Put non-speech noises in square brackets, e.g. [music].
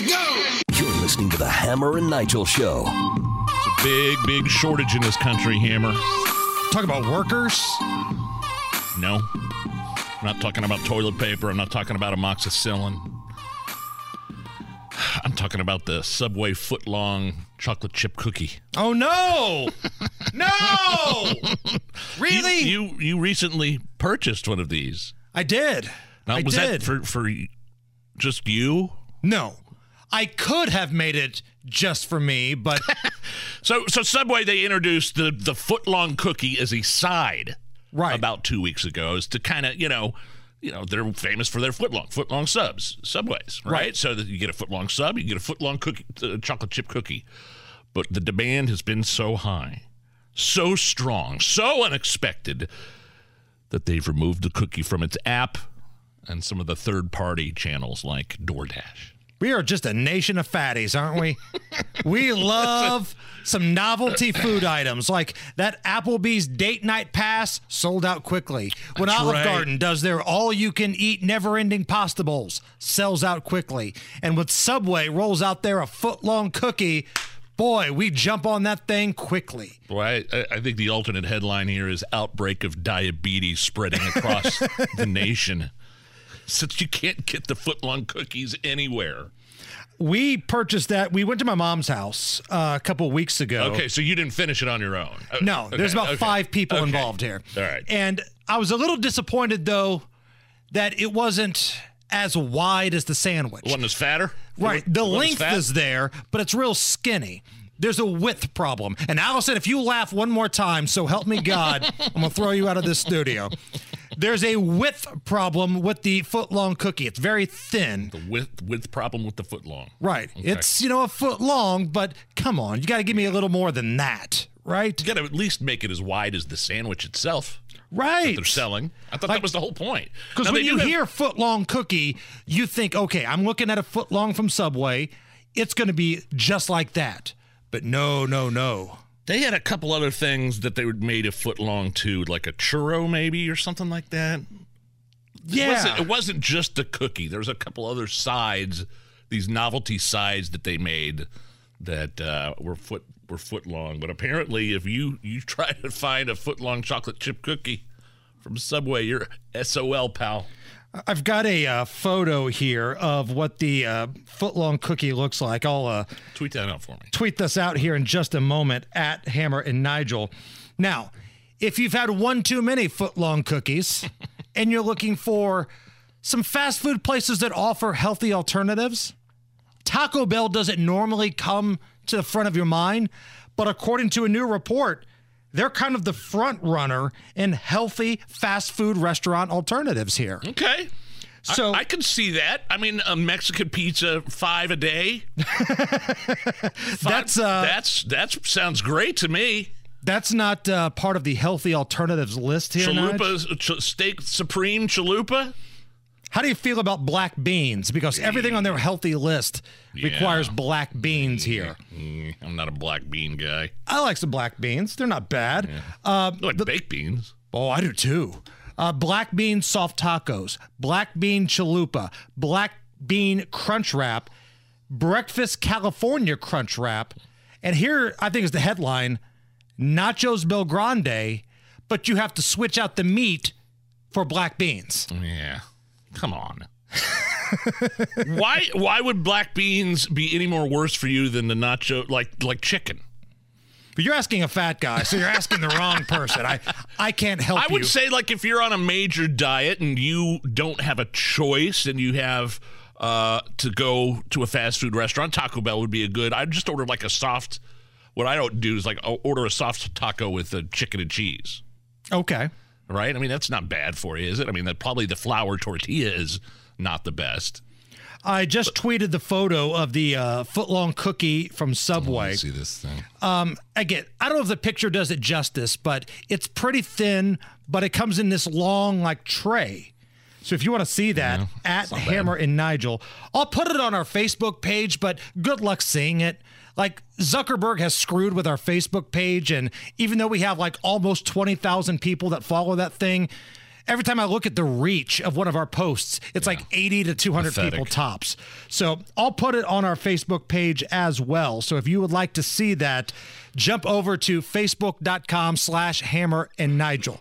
Let's go! You're listening to the Hammer and Nigel Show. It's a big, big shortage in this country, Hammer. Talk about workers. No. I'm not talking about toilet paper. I'm not talking about amoxicillin. I'm talking about the Subway foot long chocolate chip cookie. Oh no! no! [laughs] Really? You, you you recently purchased one of these. I did. Now, I was did. that for for just you? no. I could have made it just for me, but [laughs] So so Subway they introduced the the foot long cookie as a side Right. about two weeks ago is to kind of you know you know they're famous for their foot long foot long subs Subways right? Right. so that you get a foot long sub you get a foot long cookie uh, chocolate chip cookie but the demand has been so high so strong so unexpected that they've removed the cookie from its app and some of the third party channels like DoorDash. We are just a nation of fatties, aren't we? [laughs] we love some novelty food items like that Applebee's date night pass sold out quickly. When That's Olive right. Garden does their all you can eat never ending pasta bowls, sells out quickly. And when Subway rolls out there a foot long cookie, boy, we jump on that thing quickly. Boy, I, I think the alternate headline here is outbreak of diabetes spreading across [laughs] the nation. Since you can't get the footlong cookies anywhere. We purchased that. We went to my mom's house uh, a couple weeks ago. Okay, so you didn't finish it on your own. Uh, No, okay, there's about okay, five people okay. involved here. All right. And I was a little disappointed though that it wasn't as wide as the sandwich. One is fatter. right. One- The length fat? is there, but it's real skinny. There's a width problem. And Allison, if you laugh one more time, so help me God, [laughs] I'm going to throw you out of this studio. There's a width problem with the foot long cookie. It's very thin. the width width problem with the footlong. Right. It's, you know, a foot long, but come on. You got to give me a little more than that. Right? You got to at least make it as wide as the sandwich itself. Right. They're selling. I thought that was the whole point. Because when you have- hear foot long cookie, you think, okay, I'm looking at a foot long from Subway. It's going to be just like that. But no, no, no. They had a couple other things that they would made a foot long too, like a churro maybe or something like that. It Yeah. wasn't, it wasn't just the cookie. There was a couple other sides, these novelty sides that they made that uh, were foot were foot long. But apparently, if you you try to find a foot long chocolate chip cookie from Subway, you're SOL, pal. I've got a uh, photo here of what the uh, foot long cookie looks like. I'll uh, Tweet that out for me. tweet this out here in just a moment at Hammer and Nigel. Now, if you've had one too many foot long cookies [laughs] and you're looking for some fast food places that offer healthy alternatives, Taco Bell doesn't normally come to the front of your mind, but according to a new report, they're kind of the front runner in healthy fast food restaurant alternatives here. Okay. So I, I can see that. I mean, a Mexican pizza five a day. [laughs] Five- That's, uh, that's that sounds great to me. that's not uh, part of the healthy alternatives list here. Chalupa, ch- steak supreme chalupa. How do you feel about black beans? Because everything on their healthy list requires black beans here. [laughs] I'm not a black bean guy. I like some black beans. They're not bad. Uh, I like baked beans. oh, I do too. Uh, black bean soft tacos, black bean chalupa, black bean crunch wrap, breakfast California crunch wrap, and here I think is the headline: Nachos Bel Grande, but you have to switch out the meat for black beans. Yeah, come on. [laughs] why why would black beans be any more worse for you than the nacho like like chicken? But you're asking a fat guy, so you're asking the wrong person. I I can't help I would you. say like if you're on a major diet and you don't have a choice and you have uh, to go to a fast food restaurant, Taco Bell would be a good. I'd just order like a soft. What I don't do is like I'll order a soft taco with a chicken and cheese. okay. Right? I mean that's not bad for you, is it? I mean that probably the flour tortilla is not the best. I just tweeted the photo of the uh, footlong cookie from Subway. See this thing. Um, again, I don't know if the picture does it justice, but it's pretty thin, but it comes in this long like tray. So if you want to see that at Hammer and Nigel, I'll put it on our Facebook page, but good luck seeing it. Like Zuckerberg has screwed with our Facebook page, and even though we have like almost 20,000 people that follow that thing, every time I look at the reach of one of our posts, it's like 80 to 200 people tops. So I'll put it on our Facebook page as well. So if you would like to see that, jump over to facebook.com slash hammer and Nigel.